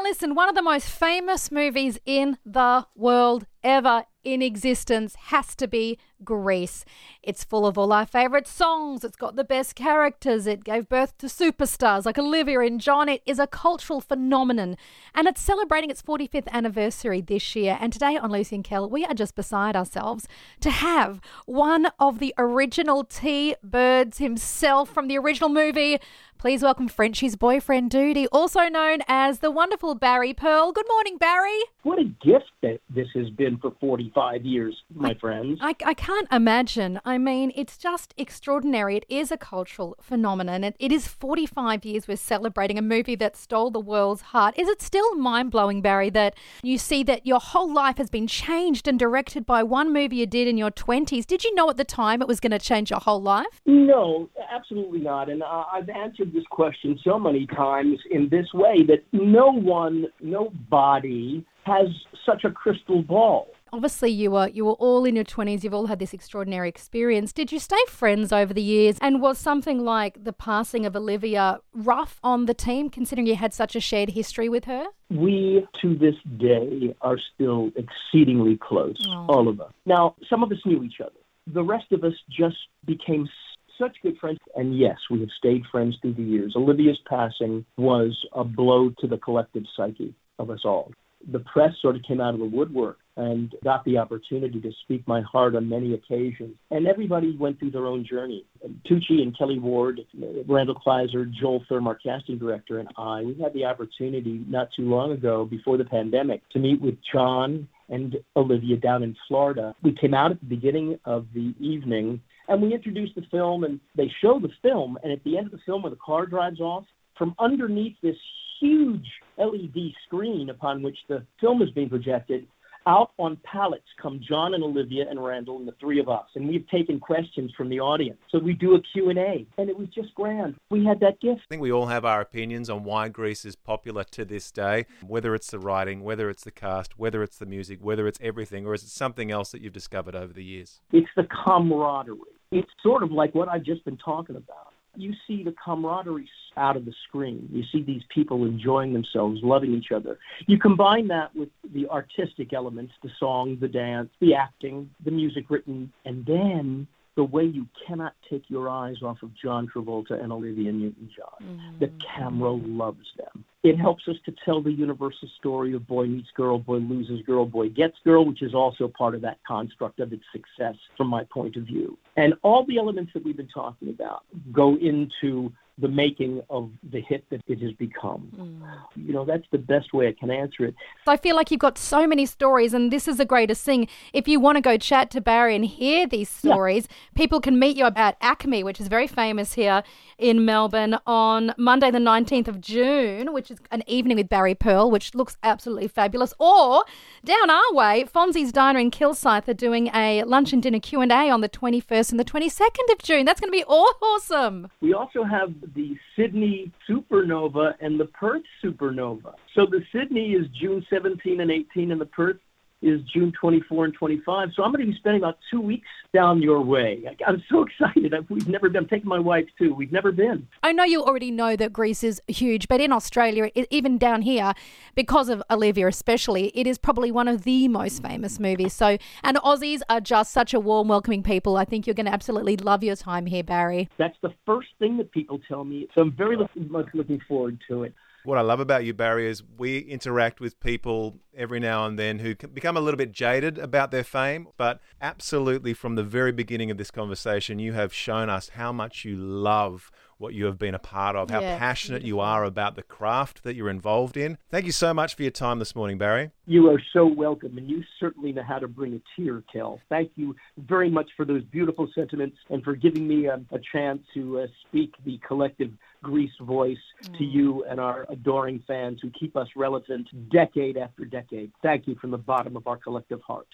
Now, listen, one of the most famous movies in the world ever in existence has to be Grease. It's full of all our favourite songs, it's got the best characters, it gave birth to superstars like Olivia and John. It is a cultural phenomenon and it's celebrating its 45th anniversary this year. And today on Lucy and Kel, we are just beside ourselves to have one of the original T Birds himself from the original movie. Please welcome Frenchie's boyfriend, Doody, also known as the wonderful Barry Pearl. Good morning, Barry. What a gift that this has been for 45 years, my friends. I, I can't imagine. I mean, it's just extraordinary. It is a cultural phenomenon. It, it is 45 years we're celebrating a movie that stole the world's heart. Is it still mind blowing, Barry, that you see that your whole life has been changed and directed by one movie you did in your 20s? Did you know at the time it was going to change your whole life? No, absolutely not. And uh, I've answered this question so many times in this way that no one, nobody has such a crystal ball. Obviously, you were you were all in your twenties. You've all had this extraordinary experience. Did you stay friends over the years? And was something like the passing of Olivia rough on the team, considering you had such a shared history with her? We, to this day, are still exceedingly close, Oh. all of us. Now, some of us knew each other. The rest of us just became such good friends. And yes, we have stayed friends through the years. Olivia's passing was a blow to the collective psyche of us all. The press sort of came out of the woodwork and got the opportunity to speak my heart on many occasions. And everybody went through their own journey. Tucci and Kelly Ward, Randall Kleiser, Joel Thurm, our casting director, and I, we had the opportunity not too long ago, before the pandemic, to meet with John and Olivia down in Florida. We came out at the beginning of the evening and we introduced the film and they show the film and at the end of the film when the car drives off, from underneath this huge LED screen upon which the film is being projected, out on pallets come John and Olivia and Randall and the three of us, and we've taken questions from the audience. So we do a Q&A, and it was just grand. We had that gift. I think we all have our opinions on why Grease is popular to this day, whether it's the writing, whether it's the cast, whether it's the music, whether it's everything, or is it something else that you've discovered over the years? It's the camaraderie. It's sort of like what I've just been talking about. You see the camaraderie out of the screen. You see these people enjoying themselves, loving each other. You combine that with the artistic elements, the song, the dance, the acting, the music written, and then the way you cannot take your eyes off of John Travolta and Olivia Newton-John. The mm. camera loves them. It helps us to tell the universal story of boy meets girl, boy loses girl, boy gets girl, which is also part of that construct of its success from my point of view. And all the elements that we've been talking about go into the making of the hit that it has become. Mm. You know, that's the best way I can answer it. I feel like you've got so many stories, and this is the greatest thing. If you want to go chat to Barry and hear these stories, people can meet you at Acme, which is very famous here in Melbourne, on Monday, the 19th of June, which is an evening with Barry Pearl, which looks absolutely fabulous. Or down our way, Fonzie's Diner in Kilsyth are doing a lunch and dinner Q&A on the 21st and the 22nd of June. That's going to be awesome. We also have the Sydney Supernova and the Perth Supernova. So the Sydney is June 17 and 18, and the Perth is June 24 and 25. So I'm going to be spending about two weeks down your way. I- I'm so excited. I've, we've never been. I'm taking my wife too. We've never been. I know you already know that Grease is huge, but in Australia, even down here, because of Olivia especially, it is probably one of the most famous movies. So, and Aussies are just such a warm, welcoming people. I think you're going to absolutely love your time here, Barry. That's the first thing that people tell me. So I'm very much looking forward to it. What I love about you, Barry, is we interact with people every now and then who become a little bit jaded about their fame. But absolutely, from the very beginning of this conversation, you have shown us how much you love what you have been a part of, how Yeah, passionate you are about the craft that you're involved in. Thank you so much for your time this morning, Barry. You are so welcome, and you certainly know how to bring a tear, Kel. Thank you very much for those beautiful sentiments and for giving me a, a chance to uh, speak the collective Grease voice to you and our adoring fans who keep us relevant decade after decade. Thank you from the bottom of our collective heart.